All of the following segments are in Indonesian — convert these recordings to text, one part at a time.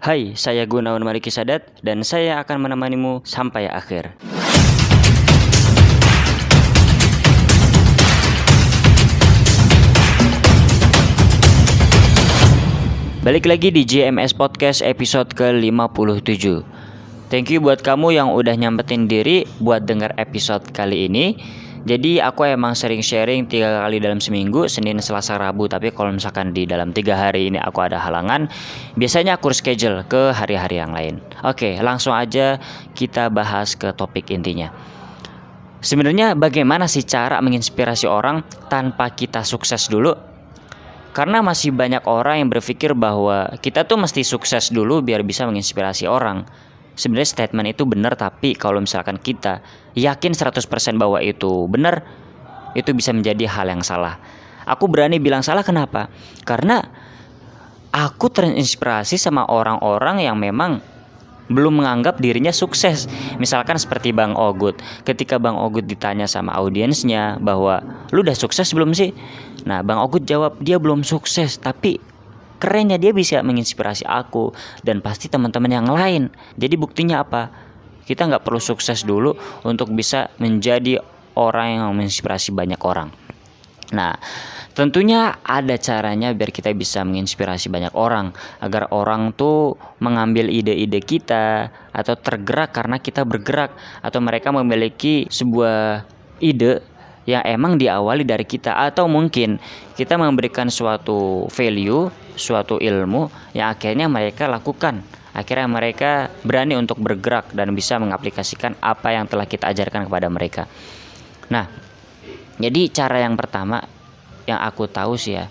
Hai, saya Gunawan Mariki Sadat dan saya akan menemanimu sampai akhir. Balik lagi di JMS Podcast episode ke-57 Thank you buat kamu yang udah nyampetin diri buat denger episode kali ini jadi aku emang sering sharing tiga kali dalam seminggu, Senin, Selasa, Rabu. Tapi kalau misalkan di dalam tiga hari ini aku ada halangan, biasanya aku schedule ke hari-hari yang lain. Oke, langsung aja kita bahas ke topik intinya. Sebenarnya bagaimana sih cara menginspirasi orang tanpa kita sukses dulu? Karena masih banyak orang yang berpikir bahwa kita tuh mesti sukses dulu biar bisa menginspirasi orang sebenarnya statement itu benar tapi kalau misalkan kita yakin 100% bahwa itu benar itu bisa menjadi hal yang salah. Aku berani bilang salah kenapa? Karena aku terinspirasi sama orang-orang yang memang belum menganggap dirinya sukses. Misalkan seperti Bang Ogut. Ketika Bang Ogut ditanya sama audiensnya bahwa lu udah sukses belum sih? Nah, Bang Ogut jawab dia belum sukses, tapi kerennya dia bisa menginspirasi aku dan pasti teman-teman yang lain. Jadi buktinya apa? Kita nggak perlu sukses dulu untuk bisa menjadi orang yang menginspirasi banyak orang. Nah Tentunya ada caranya biar kita bisa menginspirasi banyak orang agar orang tuh mengambil ide-ide kita atau tergerak karena kita bergerak atau mereka memiliki sebuah ide yang emang diawali dari kita atau mungkin kita memberikan suatu value, suatu ilmu yang akhirnya mereka lakukan. Akhirnya mereka berani untuk bergerak dan bisa mengaplikasikan apa yang telah kita ajarkan kepada mereka. Nah, jadi cara yang pertama yang aku tahu sih ya,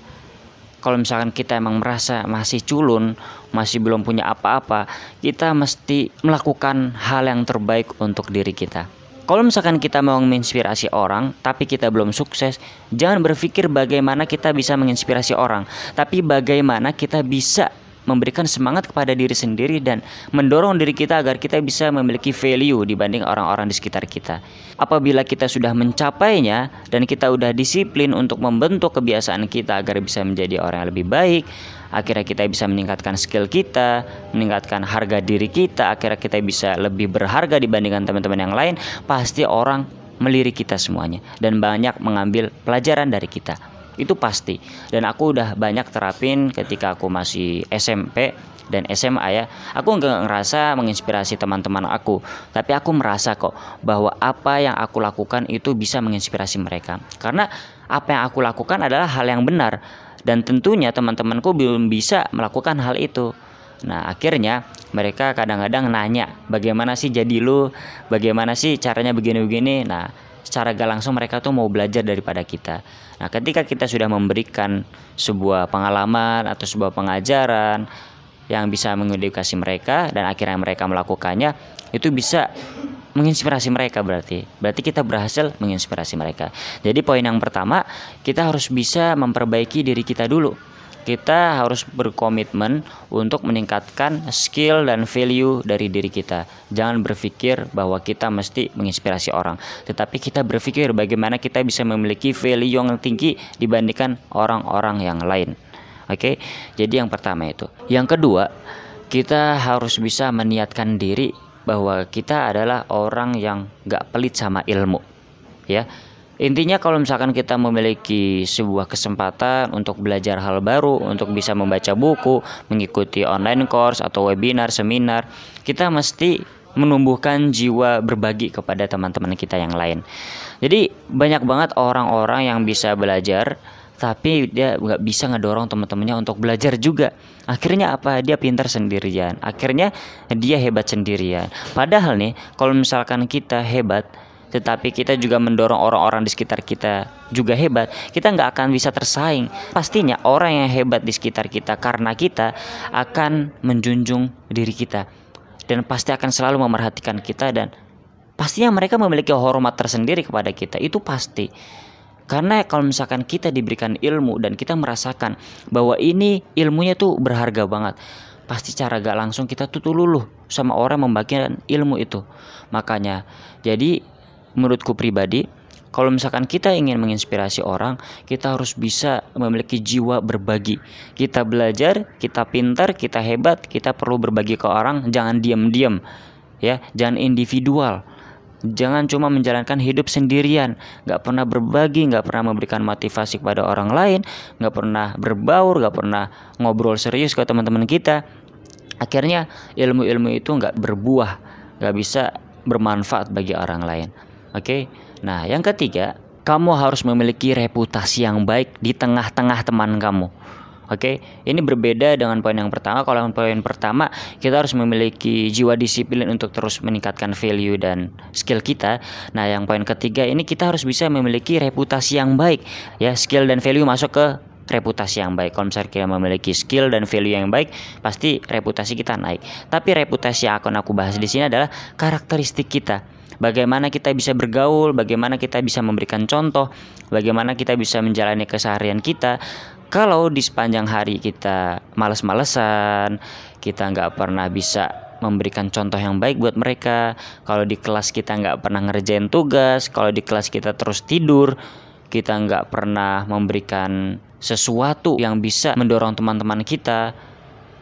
kalau misalkan kita emang merasa masih culun, masih belum punya apa-apa, kita mesti melakukan hal yang terbaik untuk diri kita kalau misalkan kita mau menginspirasi orang, tapi kita belum sukses, jangan berpikir bagaimana kita bisa menginspirasi orang, tapi bagaimana kita bisa memberikan semangat kepada diri sendiri dan mendorong diri kita agar kita bisa memiliki value dibanding orang-orang di sekitar kita. Apabila kita sudah mencapainya dan kita sudah disiplin untuk membentuk kebiasaan kita agar bisa menjadi orang yang lebih baik, akhirnya kita bisa meningkatkan skill kita, meningkatkan harga diri kita, akhirnya kita bisa lebih berharga dibandingkan teman-teman yang lain, pasti orang melirik kita semuanya dan banyak mengambil pelajaran dari kita. Itu pasti. Dan aku udah banyak terapin ketika aku masih SMP dan SMA ya. Aku nggak ngerasa menginspirasi teman-teman aku tapi aku merasa kok bahwa apa yang aku lakukan itu bisa menginspirasi mereka. Karena apa yang aku lakukan adalah hal yang benar dan tentunya teman-temanku belum bisa melakukan hal itu Nah akhirnya mereka kadang-kadang nanya bagaimana sih jadi lu, bagaimana sih caranya begini-begini. Nah secara gak langsung mereka tuh mau belajar daripada kita. Nah, ketika kita sudah memberikan sebuah pengalaman atau sebuah pengajaran yang bisa mengedukasi mereka dan akhirnya mereka melakukannya, itu bisa menginspirasi mereka berarti. Berarti kita berhasil menginspirasi mereka. Jadi poin yang pertama, kita harus bisa memperbaiki diri kita dulu kita harus berkomitmen untuk meningkatkan skill dan value dari diri kita. Jangan berpikir bahwa kita mesti menginspirasi orang, tetapi kita berpikir bagaimana kita bisa memiliki value yang tinggi dibandingkan orang-orang yang lain. Oke, jadi yang pertama itu. Yang kedua, kita harus bisa meniatkan diri bahwa kita adalah orang yang gak pelit sama ilmu, ya Intinya kalau misalkan kita memiliki sebuah kesempatan untuk belajar hal baru, untuk bisa membaca buku, mengikuti online course atau webinar, seminar, kita mesti menumbuhkan jiwa berbagi kepada teman-teman kita yang lain. Jadi banyak banget orang-orang yang bisa belajar tapi dia nggak bisa ngedorong teman-temannya untuk belajar juga. Akhirnya apa? Dia pintar sendirian. Akhirnya dia hebat sendirian. Padahal nih, kalau misalkan kita hebat, tetapi kita juga mendorong orang-orang di sekitar kita juga hebat, kita nggak akan bisa tersaing. Pastinya orang yang hebat di sekitar kita karena kita akan menjunjung diri kita dan pasti akan selalu memerhatikan kita dan pastinya mereka memiliki hormat tersendiri kepada kita. Itu pasti. Karena kalau misalkan kita diberikan ilmu dan kita merasakan bahwa ini ilmunya tuh berharga banget, pasti cara gak langsung kita tuh luluh sama orang membagikan ilmu itu. Makanya, jadi menurutku pribadi kalau misalkan kita ingin menginspirasi orang, kita harus bisa memiliki jiwa berbagi. Kita belajar, kita pintar, kita hebat, kita perlu berbagi ke orang, jangan diam-diam. Ya, jangan individual. Jangan cuma menjalankan hidup sendirian, nggak pernah berbagi, nggak pernah memberikan motivasi kepada orang lain, nggak pernah berbaur, nggak pernah ngobrol serius ke teman-teman kita. Akhirnya ilmu-ilmu itu nggak berbuah, nggak bisa bermanfaat bagi orang lain. Oke, nah yang ketiga, kamu harus memiliki reputasi yang baik di tengah-tengah teman kamu. Oke, okay? ini berbeda dengan poin yang pertama. Kalau poin pertama, kita harus memiliki jiwa disiplin untuk terus meningkatkan value dan skill kita. Nah, yang poin ketiga ini kita harus bisa memiliki reputasi yang baik. Ya, skill dan value masuk ke reputasi yang baik. Kalau misalnya kita memiliki skill dan value yang baik, pasti reputasi kita naik. Tapi reputasi yang akan aku bahas di sini adalah karakteristik kita bagaimana kita bisa bergaul, bagaimana kita bisa memberikan contoh, bagaimana kita bisa menjalani keseharian kita. Kalau di sepanjang hari kita males-malesan, kita nggak pernah bisa memberikan contoh yang baik buat mereka. Kalau di kelas kita nggak pernah ngerjain tugas, kalau di kelas kita terus tidur, kita nggak pernah memberikan sesuatu yang bisa mendorong teman-teman kita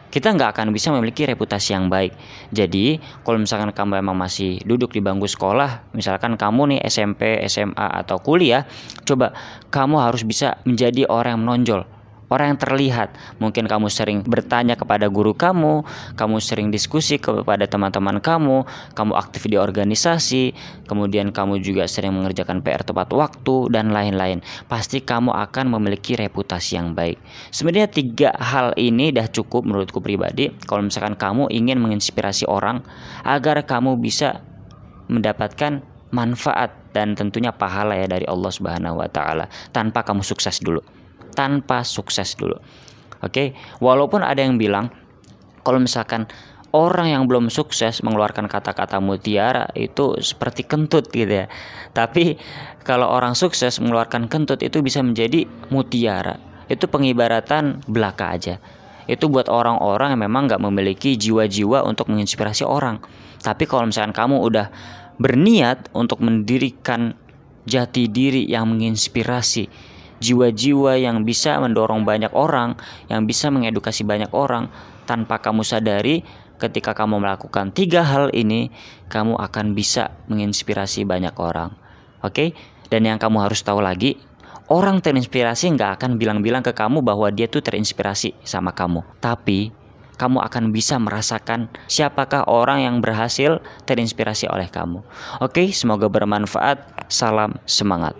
kita nggak akan bisa memiliki reputasi yang baik. Jadi, kalau misalkan kamu emang masih duduk di bangku sekolah, misalkan kamu nih SMP, SMA atau kuliah, coba kamu harus bisa menjadi orang yang menonjol orang yang terlihat. Mungkin kamu sering bertanya kepada guru kamu, kamu sering diskusi kepada teman-teman kamu, kamu aktif di organisasi, kemudian kamu juga sering mengerjakan PR tepat waktu dan lain-lain. Pasti kamu akan memiliki reputasi yang baik. Sebenarnya tiga hal ini dah cukup menurutku pribadi. Kalau misalkan kamu ingin menginspirasi orang agar kamu bisa mendapatkan manfaat dan tentunya pahala ya dari Allah Subhanahu wa taala tanpa kamu sukses dulu tanpa sukses dulu. Oke, walaupun ada yang bilang kalau misalkan orang yang belum sukses mengeluarkan kata-kata mutiara itu seperti kentut gitu ya. Tapi kalau orang sukses mengeluarkan kentut itu bisa menjadi mutiara. Itu pengibaratan belaka aja. Itu buat orang-orang yang memang nggak memiliki jiwa-jiwa untuk menginspirasi orang. Tapi kalau misalkan kamu udah berniat untuk mendirikan jati diri yang menginspirasi, jiwa-jiwa yang bisa mendorong banyak orang, yang bisa mengedukasi banyak orang tanpa kamu sadari ketika kamu melakukan tiga hal ini, kamu akan bisa menginspirasi banyak orang. Oke? Dan yang kamu harus tahu lagi, orang terinspirasi nggak akan bilang-bilang ke kamu bahwa dia tuh terinspirasi sama kamu. Tapi kamu akan bisa merasakan siapakah orang yang berhasil terinspirasi oleh kamu. Oke, semoga bermanfaat. Salam semangat.